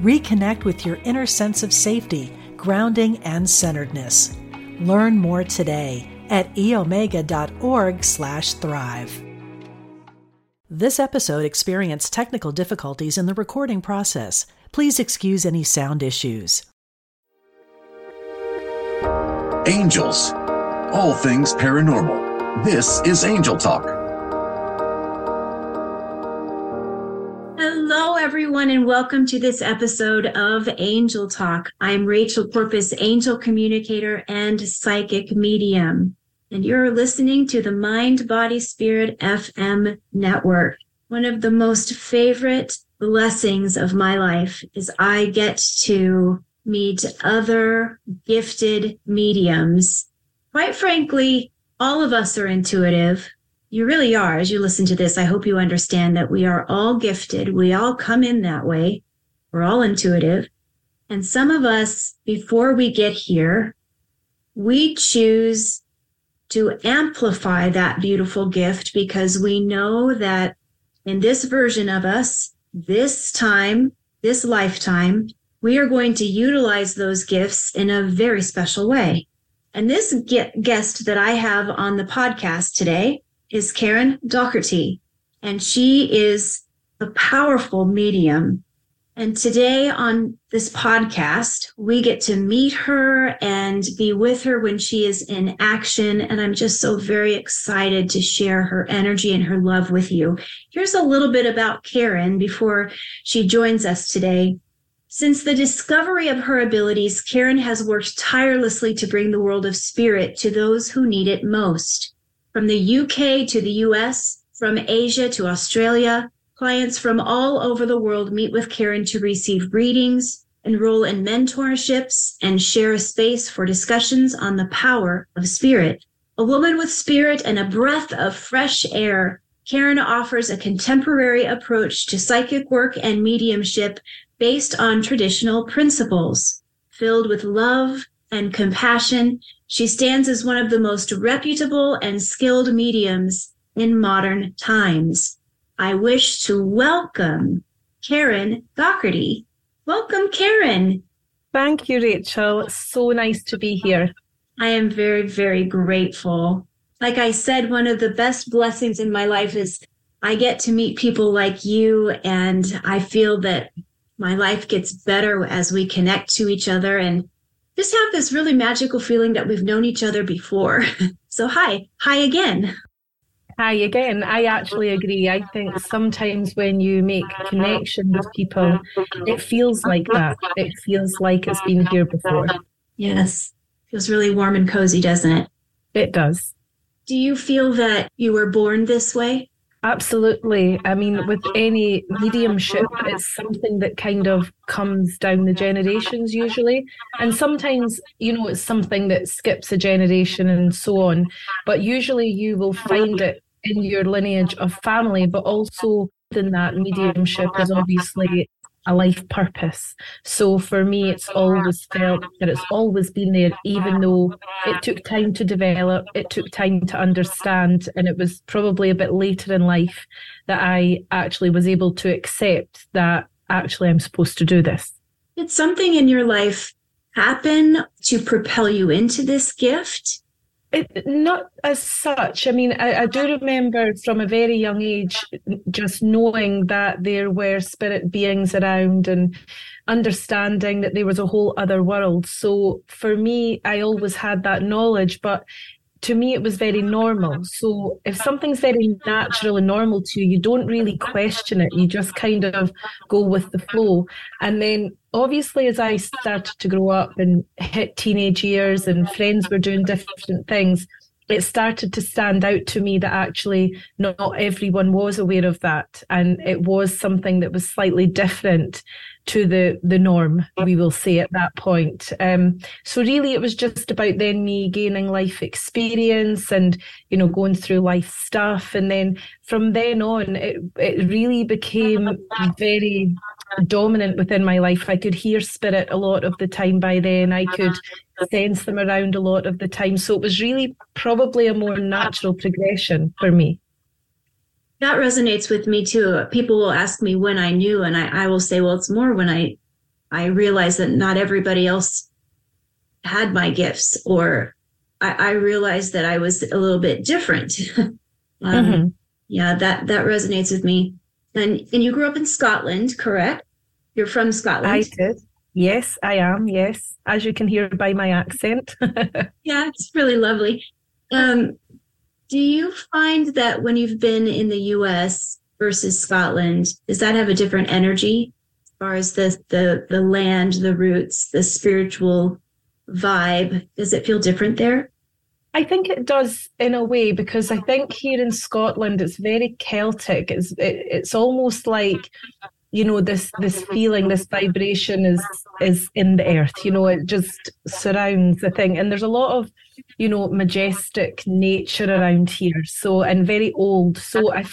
Reconnect with your inner sense of safety, grounding, and centeredness. Learn more today at eomega.org/thrive. This episode experienced technical difficulties in the recording process. Please excuse any sound issues. Angels. All things paranormal. This is Angel Talk. Everyone, and welcome to this episode of Angel Talk. I'm Rachel Corpus, angel communicator and psychic medium, and you're listening to the Mind Body Spirit FM network. One of the most favorite blessings of my life is I get to meet other gifted mediums. Quite frankly, all of us are intuitive you really are. As you listen to this, I hope you understand that we are all gifted. We all come in that way. We're all intuitive. And some of us, before we get here, we choose to amplify that beautiful gift because we know that in this version of us, this time, this lifetime, we are going to utilize those gifts in a very special way. And this guest that I have on the podcast today is Karen Docherty, and she is a powerful medium. And today on this podcast, we get to meet her and be with her when she is in action. And I'm just so very excited to share her energy and her love with you. Here's a little bit about Karen before she joins us today. Since the discovery of her abilities, Karen has worked tirelessly to bring the world of spirit to those who need it most. From the UK to the US, from Asia to Australia, clients from all over the world meet with Karen to receive readings, enroll in mentorships, and share a space for discussions on the power of spirit. A woman with spirit and a breath of fresh air, Karen offers a contemporary approach to psychic work and mediumship based on traditional principles, filled with love and compassion she stands as one of the most reputable and skilled mediums in modern times. I wish to welcome Karen Docherty. Welcome, Karen. Thank you, Rachel. It's so nice to be here. I am very, very grateful. Like I said, one of the best blessings in my life is I get to meet people like you, and I feel that my life gets better as we connect to each other. And just have this really magical feeling that we've known each other before. so, hi, hi again. Hi again. I actually agree. I think sometimes when you make connection with people, it feels like that. It feels like it's been here before. Yes. Feels really warm and cozy, doesn't it? It does. Do you feel that you were born this way? Absolutely. I mean, with any mediumship, it's something that kind of comes down the generations usually. And sometimes, you know, it's something that skips a generation and so on. But usually you will find it in your lineage of family, but also in that mediumship is obviously a life purpose. So for me, it's always felt that it's always been there, even though it took time to develop, it took time to understand, and it was probably a bit later in life that I actually was able to accept that actually I'm supposed to do this. Did something in your life happen to propel you into this gift? It, not as such. I mean, I, I, do uh-huh. remember from a very young age just knowing that there were spirit beings around and understanding that there was a whole other world. So for me, I always had that knowledge, but to me it was very normal. So if something's very natural and normal to you you don't really question it. You just kind of go with the flow. And then obviously as i started to grow up and hit teenage years and friends were doing different things it started to stand out to me that actually not, everyone was aware of that. And it was something that was slightly different to the the norm. We will say at that point. Um, so really it was just about then me gaining life experience and you know going through life stuff. And then from then on it it really became very dominant within my life. I could hear spirit a lot of the time by then. I could sense them around a lot of the time. So it was really probably a more natural progression for me. That resonates with me too. People will ask me when I knew, and I, I will say, well, it's more when I I realized that not everybody else had my gifts, or I, I realized that I was a little bit different. um, mm-hmm. Yeah, that that resonates with me. And and you grew up in Scotland, correct? You're from Scotland. I did. Yes, I am. Yes, as you can hear by my accent. yeah, it's really lovely. Um, do you find that when you've been in the U.S. versus Scotland, does that have a different energy as far as the the the land, the roots, the spiritual vibe? Does it feel different there? I think it does in a way because I think here in Scotland it's very Celtic. It's it, it's almost like you know this this feeling this vibration is is in the earth you know it just surrounds the thing and there's a lot of you know majestic nature around here. So and very old. So i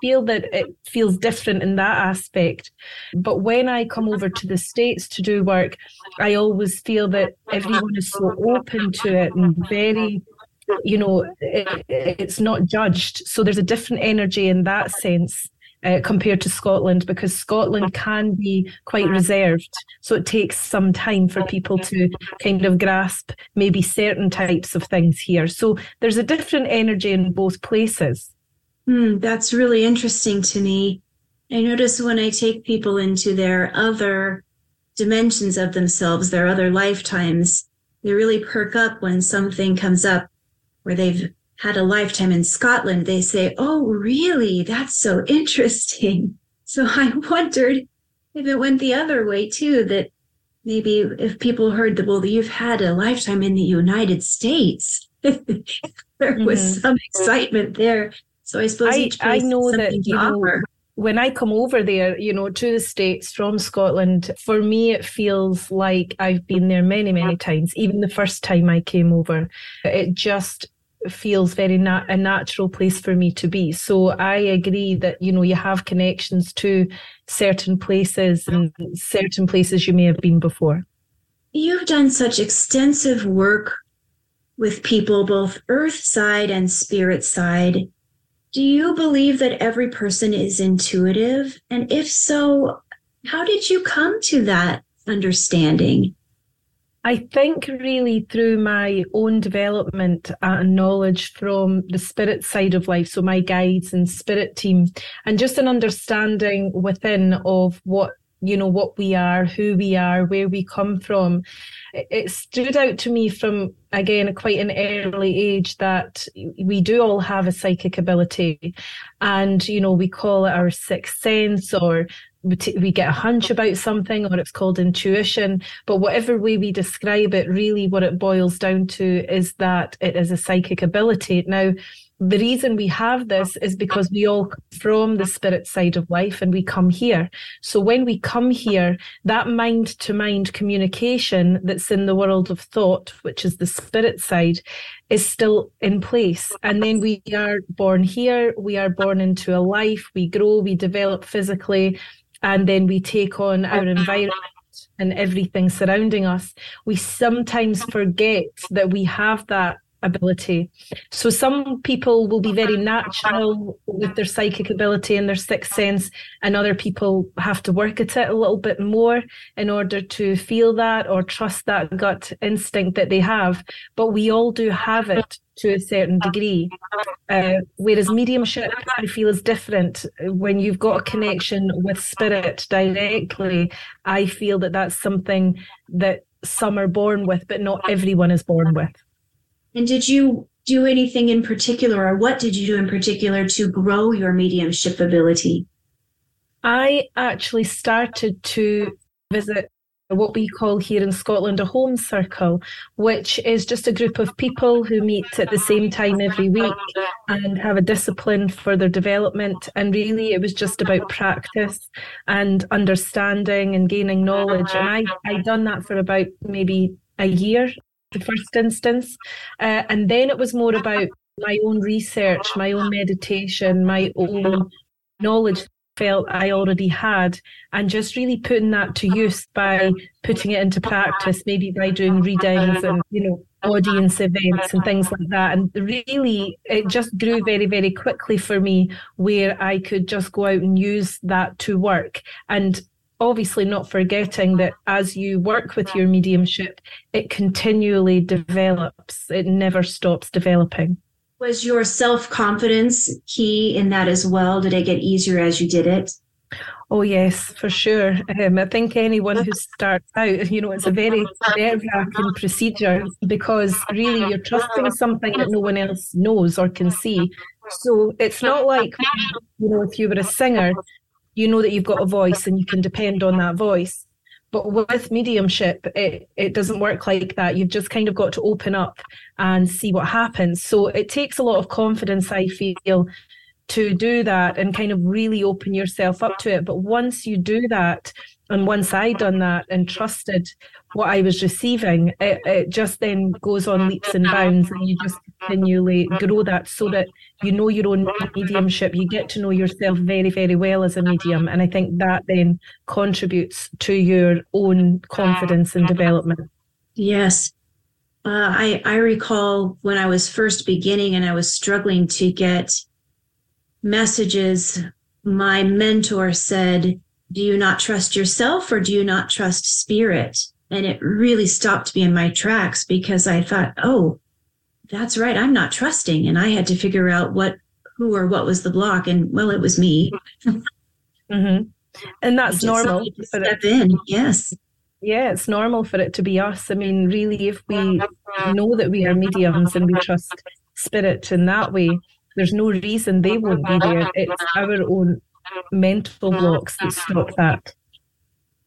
feel that it feels different in that aspect. But when i come over to the states to do work i always feel that everyone is so open to it and very you know it, it's not judged. So there's a different energy in that sense uh, compared to Scotland because Scotland can be quite reserved. So it takes some time for people to kind of grasp maybe certain types of things here. So there's a different energy in both places. Hmm, that's really interesting to me. I notice when I take people into their other dimensions of themselves, their other lifetimes, they really perk up when something comes up where they've had a lifetime in Scotland, they say, Oh, really? That's so interesting. So I wondered if it went the other way too, that maybe if people heard that, well, you've had a lifetime in the United States, there mm-hmm. was some excitement there. So I suppose I, I know that you know, when I come over there, you know, to the States from Scotland, for me, it feels like I've been there many, many times. Even the first time I came over, it just feels very na- a natural place for me to be. So I agree that you know you have connections to certain places and certain places you may have been before. You've done such extensive work with people, both earth side and spirit side. Do you believe that every person is intuitive? And if so, how did you come to that understanding? I think really through my own development and knowledge from the spirit side of life, so my guides and spirit team, and just an understanding within of what you know what we are who we are where we come from it stood out to me from again quite an early age that we do all have a psychic ability. And you know we call it our sixth sense or we, t- we get a hunch about something or it's called intuition but whatever way we describe it really what it boils down to is that it is a psychic ability now the reason we have this is because we all come from the spirit side of life and we come here. So when we come here, that mind to mind communication that's in the world of thought, which is the spirit side, is still in place. And then we are born here, we are born into a life, we grow, we develop physically, and then we take on our environment and everything surrounding us, we sometimes forget that we have that ability. So some people will be very natural with their psychic ability and their sixth sense, and other people have to work at it a little bit more in order to feel that or trust that gut instinct that they have. But we all do have it to a certain degree. Uh, whereas mediumship, I feel, is different. When you've got a connection with spirit directly, I feel that that's something that some are born with, but not everyone is born with. And did you do anything in particular, or what did you do in particular to grow your mediumship ability? I actually started to visit what we call here in Scotland a home circle, which is just a group of people who meet at the same time every week and have a discipline for their development. And really, it was just about practice and understanding and gaining knowledge. And I I done that for about maybe a year, the first instance, uh, and then it was more about my own research, my own meditation, my own knowledge felt I already had, and just really putting that to use by putting it into practice, maybe by doing readings and, you know, audience events and things like that. And really, it just grew very, very quickly for me where I could just go out and use that to work. And obviously not forgetting that as you work with your mediumship, it continually develops, it never stops developing. Was your self confidence key in that as well? Did it get easier as you did it? Oh yes, for sure. Um, I think anyone who starts out, you know, it's a very nerve-wracking procedure because really you're trusting something that no one else knows or can see. So it's not like, you know, if you were a singer, you know that you've got a voice and you can depend on that voice. But with mediumship, it, it doesn't work like that. You've just kind of got to open up and see what happens. So it takes a lot of confidence, I feel, to do that and kind of really open yourself up to it. But once you do that, and once I done that and trusted what I was receiving, it, it just then goes on leaps and bounds, and you just continually grow that so that you know your own mediumship. You get to know yourself very, very well as a medium, and I think that then contributes to your own confidence and development. Yes, uh, I I recall when I was first beginning and I was struggling to get messages. My mentor said do you not trust yourself or do you not trust spirit? And it really stopped me in my tracks because I thought, oh, that's right. I'm not trusting. And I had to figure out what, who or what was the block. And well, it was me. mm-hmm. And that's normal. Step in. Yes. Yeah, it's normal for it to be us. I mean, really, if we know that we are mediums and we trust spirit in that way, there's no reason they won't be there. It's our own mental blocks that stop that.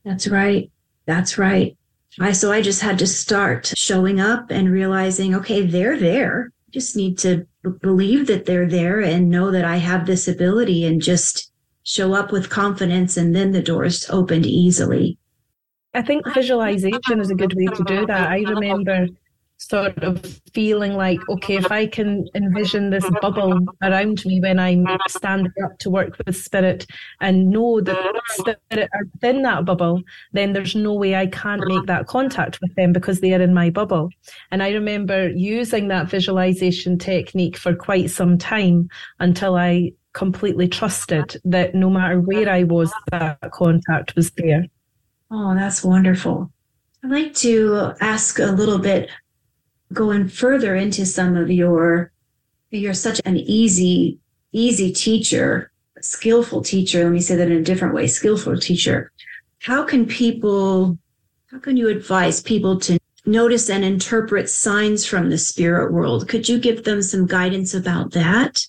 That's right. That's right. I so I just had to start showing up and realizing, okay, they're there. Just need to b- believe that they're there and know that I have this ability and just show up with confidence and then the doors opened easily. I think visualization is a good way to do that. I remember sort of feeling like, okay, if I can envision this bubble around me when I'm standing up to work with spirit and know that spirit are within that bubble, then there's no way I can't make that contact with them because they are in my bubble. And I remember using that visualization technique for quite some time until I completely trusted that no matter where I was, that contact was there. Oh, that's wonderful. I'd like to ask a little bit going further into some of your you're such an easy easy teacher skillful teacher let me say that in a different way skillful teacher. How can people how can you advise people to notice and interpret signs from the spirit world? Could you give them some guidance about that?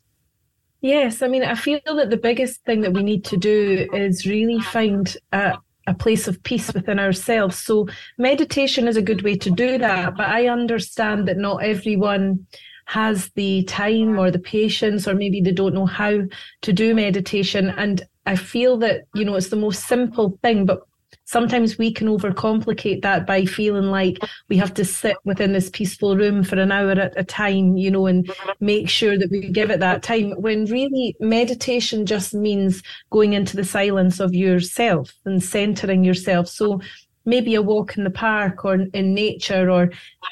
Yes i mean i feel that the biggest thing that we need to do is really find a, a place of peace within ourselves. So meditation is a good way to do that. But I understand that not everyone has the time or the patience, or maybe they don't know how to do meditation. And I feel that, you know, it's the most simple thing, but sometimes we can overcomplicate that by feeling like we have to sit within this peaceful room for an hour at a time, you know, and make sure that we give it that time when really meditation just means going into the silence of yourself and centering yourself. So maybe a walk in the park or in nature or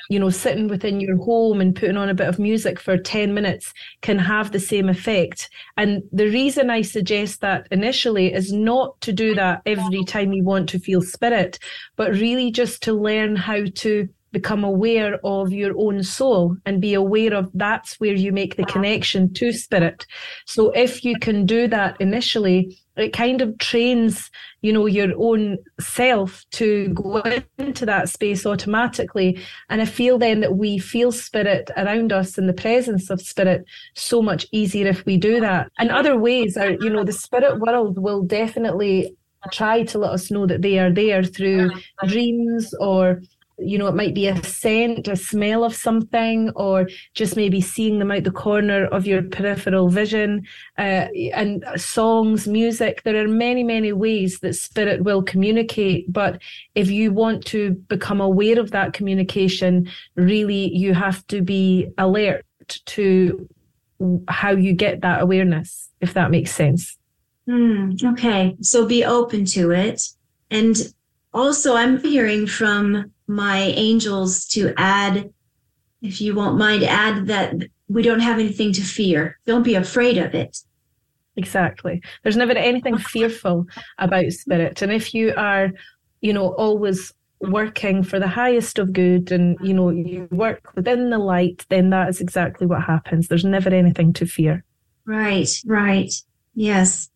you know sitting within your home and putting on a bit of music for 10 minutes can have the same effect. And the reason i suggest that initially is not to do that every time you want to feel spirit but really just to learn how to become aware of your own soul and be aware of that's where you make the connection to spirit. So if you can do that initially it kind of trains you know your own self to go into that space automatically. And i feel then that we feel spirit around us and the presence of spirit so much easier if we do that. And other ways are you know the spirit world will definitely try to let us know that they are there through dreams or you know, it might be a scent, a smell of something, or just maybe seeing them out the corner of your peripheral vision, uh, and songs, music. There are many, many ways that spirit will communicate. But if you want to become aware of that communication, really, you have to be alert to how you get that awareness, if that makes sense. Mm, okay. So be open to it. And also, I'm hearing from my angels to add, if you won't mind, add that we don't have anything to fear. Don't be afraid of it. Exactly. There's never anything fearful about spirit. And if you are, you know, always working for the highest of good and, you know, you work within the light, then that is exactly what happens. There's never anything to fear. Right, right. Yes.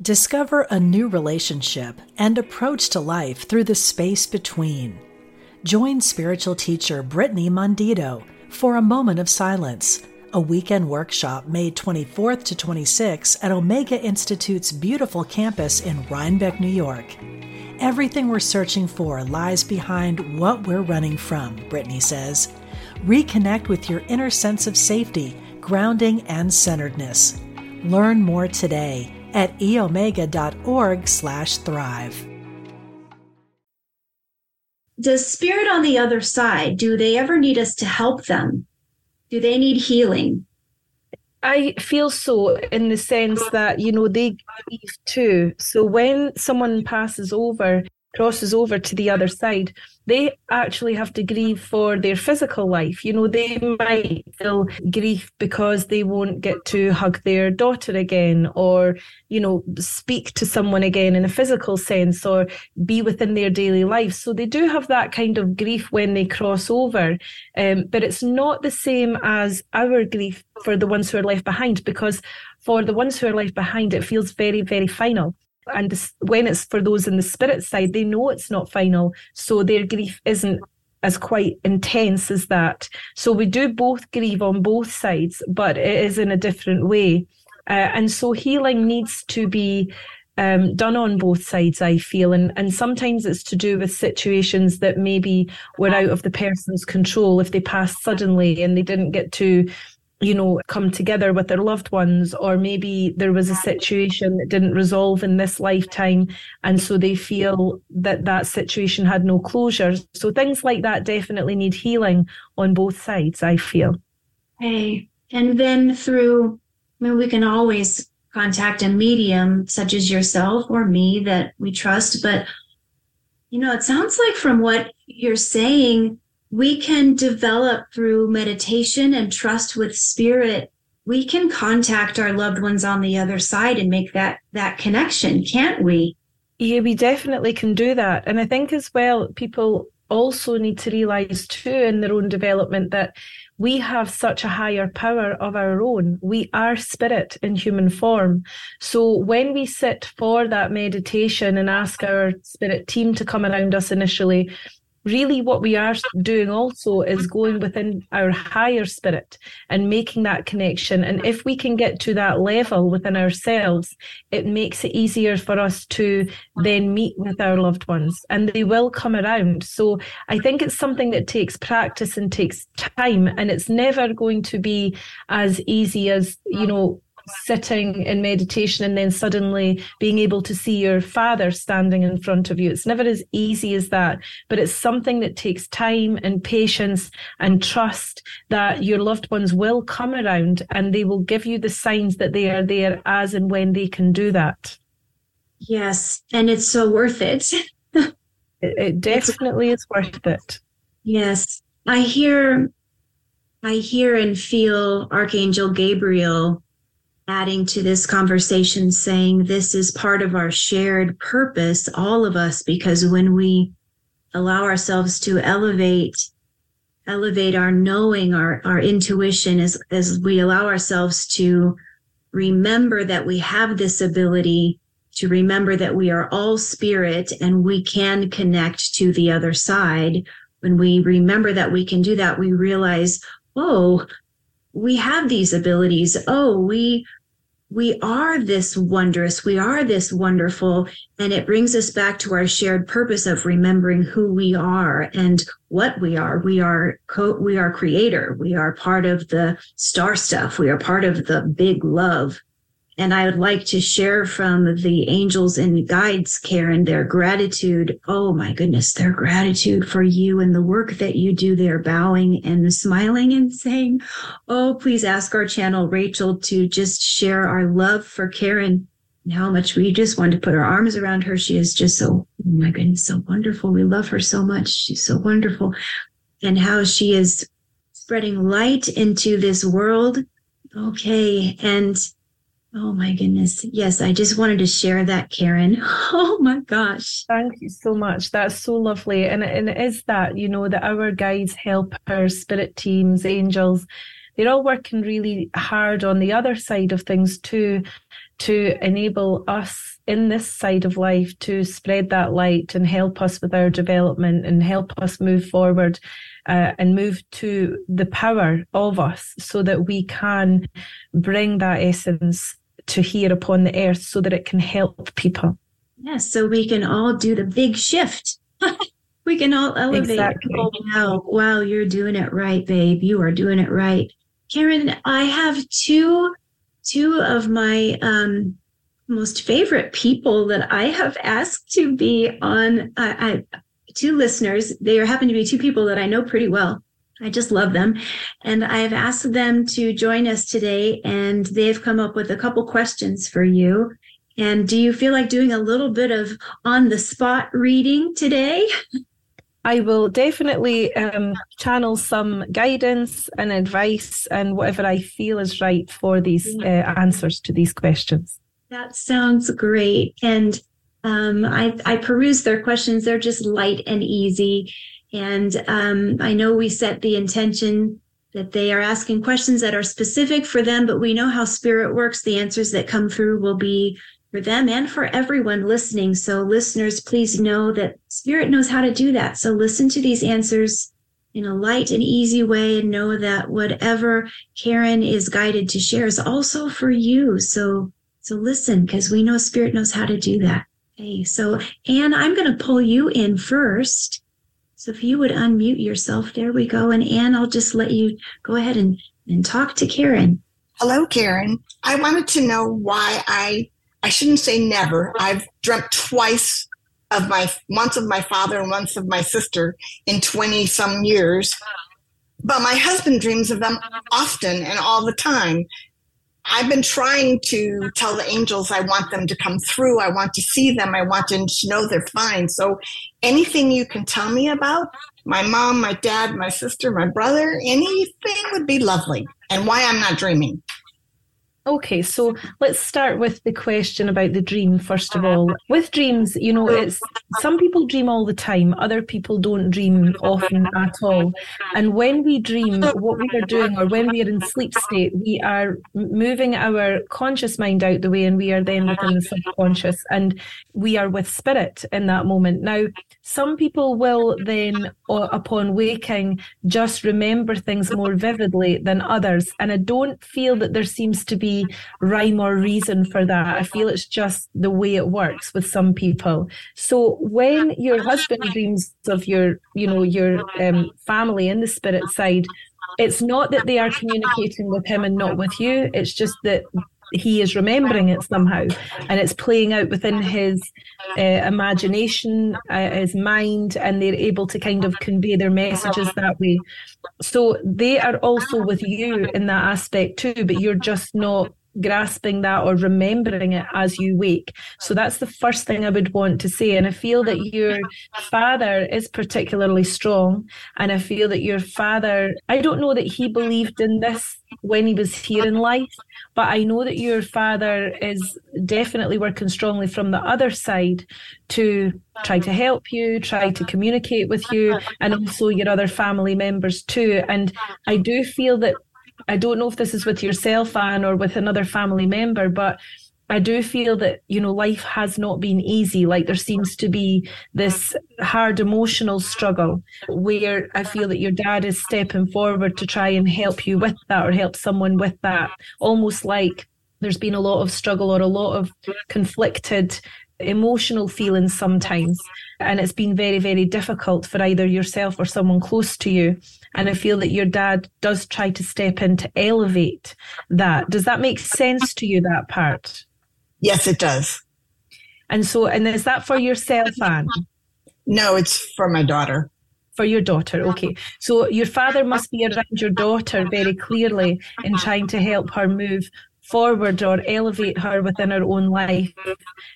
Discover a new relationship and approach to life through the space between. Join spiritual teacher Brittany Mondito for a moment of silence, a weekend workshop May 24th to 26th at Omega Institute's beautiful campus in Rhinebeck, New York. Everything we're searching for lies behind what we're running from, Brittany says. Reconnect with your inner sense of safety, grounding, and centeredness. Learn more today at eomega.org/thrive does spirit on the other side do they ever need us to help them do they need healing I feel so in the sense that, you know, they grieve too. So when someone passes over, crosses over to the other side, they actually have to grieve for their physical life. You know, they might feel grief because they won't get to hug their daughter again or, you know, speak to someone again in a physical sense or be within their daily life. So they do have that kind of grief when they cross over. Um, but it's not the same as our grief for the ones who are left behind because for the ones who are left behind, it feels very, very final and when it's for those in the spirit side, they know it's not final, so their grief isn't as quite intense as that. So we do both grieve on both sides, but it is in a different way. Uh, and so healing needs to be um, done on both sides, I feel. And, and sometimes it's to do with situations that maybe were out of the person's control if they passed suddenly and they didn't get to you know, come together with their loved ones, or maybe there was a situation that didn't resolve in this lifetime. And so they feel that that situation had no closure. So things like that definitely need healing on both sides, I feel. Hey, and then through, I mean, we can always contact a medium such as yourself or me that we trust. But, you know, it sounds like from what you're saying, we can develop through meditation and trust with spirit we can contact our loved ones on the other side and make that that connection can't we yeah we definitely can do that and i think as well people also need to realize too in their own development that we have such a higher power of our own. We are spirit in human form. So when we sit for that meditation and ask our spirit team to come around us initially, really what we are mm-hmm. doing also is mm-hmm. going within our higher spirit and making that connection. And if we can get to that level within ourselves it makes it easier for us to mm-hmm. then meet with our loved ones and they will come around. So i think it's something that takes practice and takes time and it's never going to be as easy as you know sitting in meditation and then suddenly being able to see your father standing in front of you. It's never as easy as that, but it's something that takes time and patience and trust that your loved ones will come around and they will give you the signs that they are there as and when they can do that. Yes, and it's so worth it. it, it definitely is worth it. Yes. I hear I hear and feel Archangel Gabriel adding to this conversation saying this is part of our shared purpose, all of us, because when we allow ourselves to elevate elevate our knowing our our intuition as as we allow ourselves to remember that we have this ability to remember that we are all spirit and we can connect to the other side when we remember that we can do that we realize oh we have these abilities. Oh we we are this wondrous, we are this wonderful. And it brings us back to our shared purpose of remembering who we are and what we are. We are co- we are creator. We are part of the star stuff. We are part of the big love. And I would like to share from the angels and guides, Karen, their gratitude. Oh my goodness, their gratitude for you and the work that you do. They're bowing and smiling and saying, Oh, please ask our channel, Rachel, to just share our love for Karen and how much we just want to put our arms around her. She is just so, oh my goodness, so wonderful. We love her so much. She's so wonderful. And how she is spreading light into this world. Okay. And Oh my goodness. Yes, I just wanted to share that, Karen. Oh my gosh. Thank you so much. That's so lovely. And, and it is that, you know, that our guides, helpers, spirit teams, angels, they're all working really hard on the other side of things too, to enable us in this side of life to spread that light and help us with our development and help us move forward uh, and move to the power of us so that we can bring that essence to here upon the earth so that it can help people. Yes, so we can all do the big shift. we can all elevate. Exactly. Oh, wow, wow, you're doing it right, babe. You are doing it right. Karen, I have two two of my um most favorite people that I have asked to be on I, I two listeners. They happen to be two people that I know pretty well. I just love them. And I've asked them to join us today, and they've come up with a couple questions for you. And do you feel like doing a little bit of on the spot reading today? I will definitely um, channel some guidance and advice and whatever I feel is right for these uh, answers to these questions. That sounds great. And um, I, I perused their questions. They're just light and easy. And um, I know we set the intention that they are asking questions that are specific for them, but we know how spirit works. The answers that come through will be for them and for everyone listening. So, listeners, please know that spirit knows how to do that. So, listen to these answers in a light and easy way and know that whatever Karen is guided to share is also for you. So, so listen because we know spirit knows how to do that. Okay. So, Anne, I'm going to pull you in first. So if you would unmute yourself, there we go. And Anne, I'll just let you go ahead and, and talk to Karen. Hello, Karen. I wanted to know why I I shouldn't say never. I've dreamt twice of my once of my father and once of my sister in 20 some years. But my husband dreams of them often and all the time. I've been trying to tell the angels I want them to come through. I want to see them. I want them to know they're fine. So anything you can tell me about my mom, my dad, my sister, my brother, anything would be lovely. And why I'm not dreaming. Okay, so let's start with the question about the dream, first of all. With dreams, you know, it's some people dream all the time, other people don't dream often at all. And when we dream, what we are doing, or when we are in sleep state, we are moving our conscious mind out the way and we are then within the subconscious and we are with spirit in that moment. Now, some people will then, upon waking, just remember things more vividly than others. And I don't feel that there seems to be rhyme or reason for that. I feel it's just the way it works with some people. So when your husband dreams of your, you know, your um, family in the spirit side, it's not that they are communicating with him and not with you. It's just that he is remembering it somehow and it's playing out within his uh, imagination uh, his mind and they're able to kind of convey their messages that way so they are also with you in that aspect too but you're just not grasping that or remembering it as you wake. So that's the first thing I would want to say. And I feel that your father is particularly strong. And I feel that your father, I don't know that he believed in this when he was here in life, but I know that your father is definitely working strongly from the other side to try to help you, try to communicate with you, and also your other family members too. And I do feel that I don't know if this is with yourself, Anne, or with another family member, but I do feel that, you know, life has not been easy. Like there seems to be this hard emotional struggle where I feel that your dad is stepping forward to try and help you with that or help someone with that. Almost like there's been a lot of struggle or a lot of conflicted emotional feelings sometimes. And it's been very, very difficult for either yourself or someone close to you. And I feel that your dad does try to step in to elevate that. Does that make sense to you, that part? Yes, it does. And so, and is that for yourself, Anne? No, it's for my daughter. For your daughter, okay. So your father must be around your daughter very clearly in trying to help her move forward or elevate her within her own life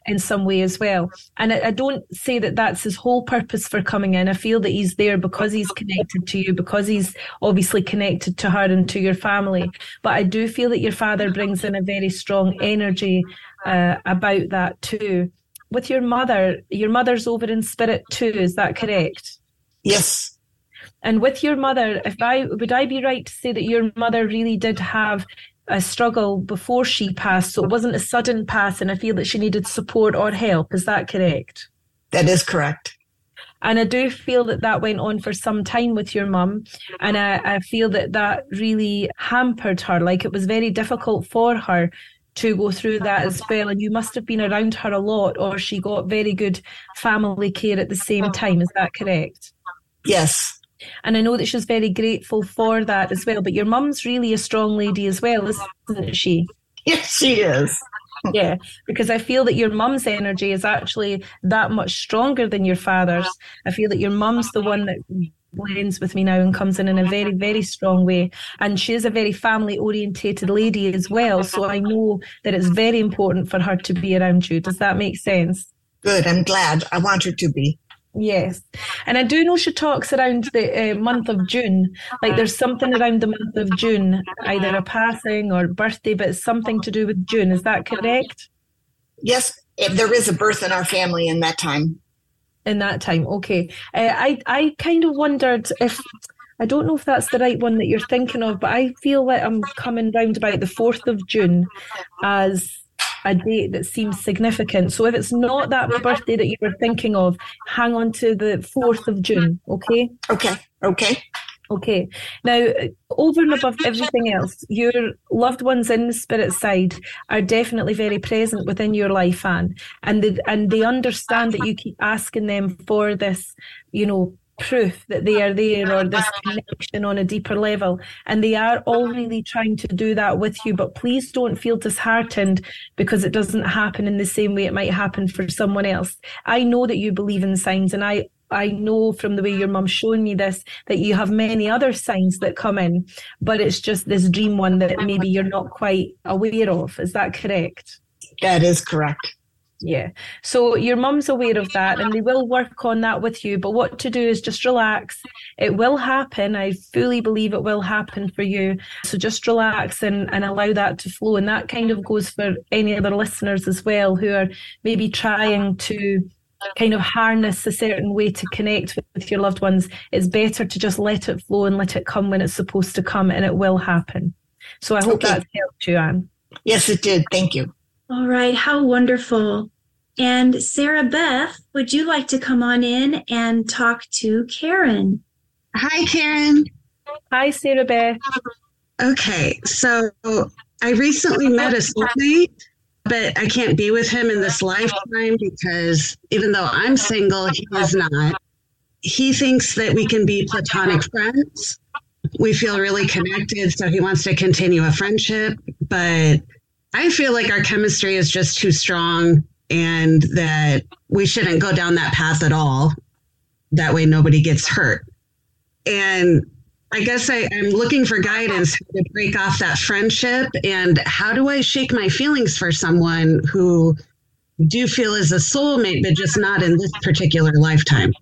in some way as well. And I, I, don't say that that's his whole purpose for coming in. I feel that he's there because he's connected to you, because he's obviously connected to her and to your family. But I do feel that your father brings in a very strong energy uh, about that too. With your mother, your mother's over in spirit too, is that correct? Yes. And with your mother, if I would I be right to say that your mother really did have a struggle before she passed, so it wasn't a sudden pass, and I feel that she needed support or help. Is that correct? That is correct. And I do feel that that went on for some time with your mum. And I, I feel that that really hampered her. Like it was very difficult for her to go through that as well. And you must have been around her a lot, or she got very good family care at the same time. Is that correct? Yes. And I know that she's very grateful for that as well. But your mum's really a strong lady as well, isn't she? Yes, she is. yeah, because I feel that your mum's energy is actually that much stronger than your father's. I feel that your mum's the one that blends with me now and comes in in a very, very strong way. And she is a very family orientated lady as well. So I know that it's very important for her to be around you. Does that make sense? Good. I'm glad. I want her to be. Yes. And I do know she talks around the uh, month of June. Like there's something around the month of June, either a passing or birthday, but it's something to do with June. Is that correct? Yes, If there is a birth in our family in that time. In that time, okay. Uh, I I kind of wondered if I don't know if that's the right one that you're thinking of, but I feel like I'm coming round about the fourth of June as a date that seems significant. So if it's not that birthday that you were thinking of, hang on to the 4th of June, okay? Okay, okay. Okay. Now, over and above everything else, your loved ones in the spirit side are definitely very present within your life, Anne, and they, and they understand that you keep asking them for this, you know, proof that they are there or this connection on a deeper level. And they are all really trying to do that with you. But please don't feel disheartened because it doesn't happen in the same way it might happen for someone else. I know that you believe in signs and I I know from the way your mum's shown me this that you have many other signs that come in, but it's just this dream one that maybe you're not quite aware of. Is that correct? That is correct. Yeah. So your mum's aware of that and they will work on that with you. But what to do is just relax. It will happen. I fully believe it will happen for you. So just relax and, and allow that to flow. And that kind of goes for any other listeners as well who are maybe trying to kind of harness a certain way to connect with, with your loved ones. It's better to just let it flow and let it come when it's supposed to come and it will happen. So I hope okay. that's helped you, Anne. Yes, it did. Thank you. All right. How wonderful. And Sarah Beth, would you like to come on in and talk to Karen? Hi, Karen. Hi, Sarah Beth. Okay, so I recently met a soulmate, but I can't be with him in this lifetime because even though I'm single, he is not. He thinks that we can be platonic friends. We feel really connected, so he wants to continue a friendship, but I feel like our chemistry is just too strong and that we shouldn't go down that path at all. That way, nobody gets hurt. And I guess I, am looking for guidance to break off that friendship and how do I shake my feelings for someone who do feel is a soulmate, but just not in this particular lifetime.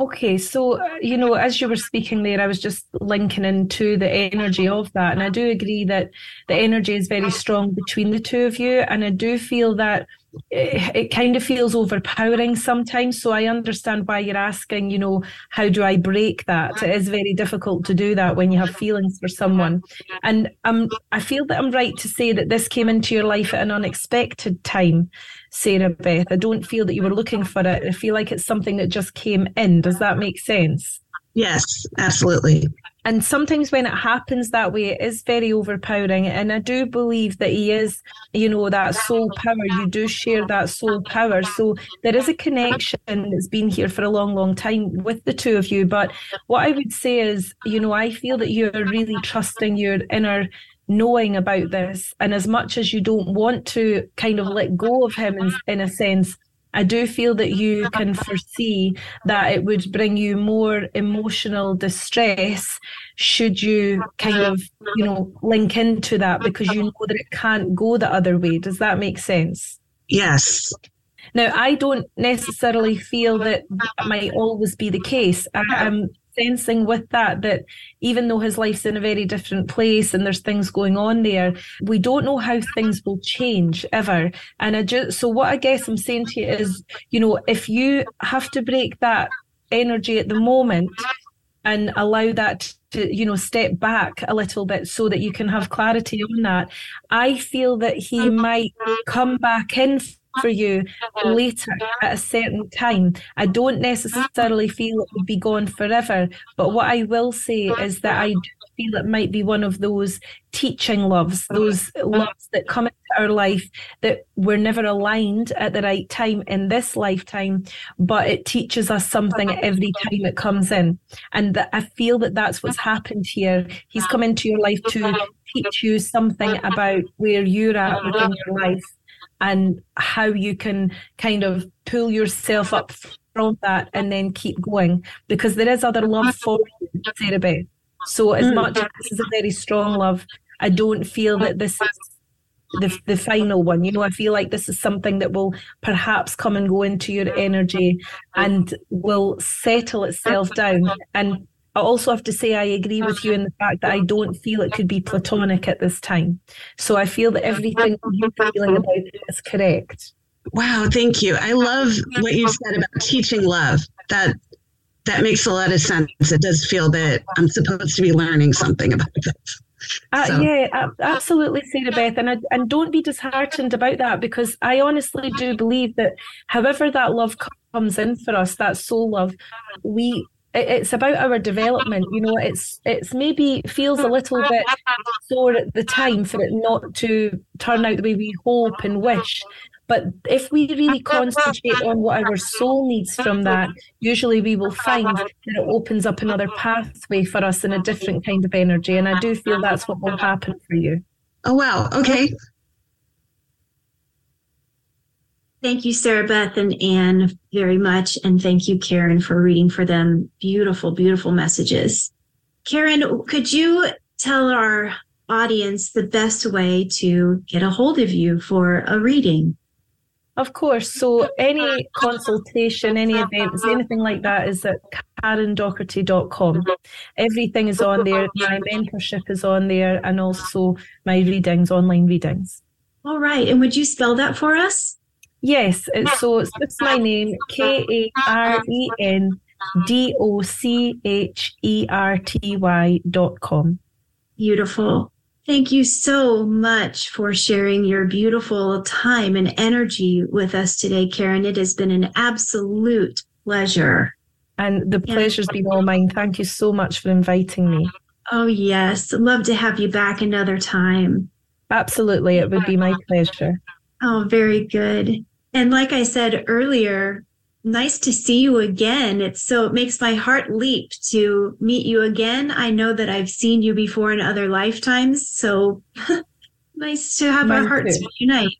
Okay, so you know, as you were speaking there, I was just linking into the energy of that, and I do agree that the energy is very strong between the two of you, and I do feel that it, it kind of feels overpowering sometimes. So I understand why you're asking, you know, how do I break that? It is very difficult to do that when you have feelings for someone. And um, I feel that I'm right to say that this came into your life at an unexpected time, Sarah Beth. I don't feel that you were looking for it. I feel like it's something that just came in. Does that make sense? Yes, absolutely. and sometimes when it happens that way, it is very overpowering. And I do believe that he is, you know, that soul power. You do share that soul power. So there is a connection that's been here for a long, long time with the two of you. But what I would say is, you know, I feel that you're really trusting your inner knowing about this. And as much as you don't want to kind of let go of him in, in a sense, I do feel that you can foresee that it would bring you more emotional distress should you kind of, you know, link into that because you know that it can't go the other way. Does that make sense? Yes. Now, I don't necessarily feel that that might always be the case. I, am sensing with that that even though his life's in a very different place and there's things going on there, we don't know how things will change ever. And I just so what I guess I'm saying to you is, you know, if you have to break that energy at the moment and allow that to you know step back a little bit so that you can have clarity on that i feel that he mm-hmm. might come back in for you uh-huh. later uh-huh. at a certain time. I don't necessarily uh-huh. feel it would be gone forever, but what I will say is that I do feel it might be one of those teaching loves, those loves that come into our life that we're never aligned at the right time in this lifetime, but it teaches us something every time it comes in. And that I feel that that's what's happened here. He's come into your life to teach you something about where you're at within your life and how you can kind of pull yourself up from that and then keep going because there is other love for you, Sarah Beth. So as mm. much as this is a very strong love, I don't feel that this is the the final one. You know, I feel like this is something that will perhaps come and go into your energy and will settle itself down. And I also have to say I agree with you in the fact that I don't feel it could be platonic at this time. So I feel that everything you're feeling about it is correct. Wow, thank you. I love what you said about teaching love. That that makes a lot of sense. It does feel that I'm supposed to be learning something about this. Uh, so. Yeah, absolutely, Sarah Beth, and and don't be disheartened about that because I honestly do believe that however that love comes in for us, that soul love, we it's about our development you know it's it's maybe feels a little bit sore at the time for it not to turn out the way we hope and wish. But if we really concentrate on what our soul needs from that usually we will find that it opens up another pathway for us in a different kind of energy. And i do feel that's what will happen for you. Oh wow. Okay Thank you, Sarah Beth and Anne, very much. And thank you, Karen, for reading for them. Beautiful, beautiful messages. Karen, could you tell our audience the best way to get a hold of you for a reading? Of course. So any consultation, any events, anything like that is at karendocherty.com. Everything is on there. My mentorship is on there and also my readings, online readings. All right. And would you spell that for us? Yes, uh, it's, so it's just my name, K A R E N D O C H E R T Y dot com. Beautiful. Thank you so much for sharing your beautiful time and energy with us today, Karen. It has been an absolute pleasure. And the pleasure's been all mine. Thank you so much for inviting me. Oh, yes. Love to have you back another time. Absolutely. It would be my pleasure. Oh, very good. And like I said earlier, nice to see you again. It's so it makes my heart leap to meet you again. I know that I've seen you before in other lifetimes, so nice to have Mine our hearts too. unite.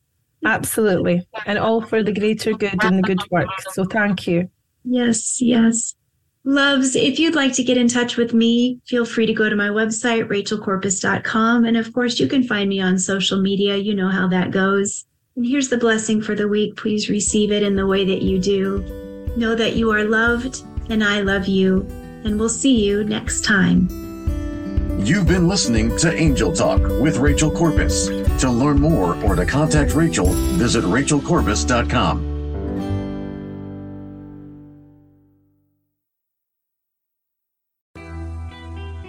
Absolutely. And all for the greater good and the good work. So thank you. Yes, yes. Loves, if you'd like to get in touch with me, feel free to go to my website, rachelcorpus.com. And of course, you can find me on social media. You know how that goes. And here's the blessing for the week. Please receive it in the way that you do. Know that you are loved, and I love you. And we'll see you next time. You've been listening to Angel Talk with Rachel Corpus. To learn more or to contact Rachel, visit rachelcorpus.com.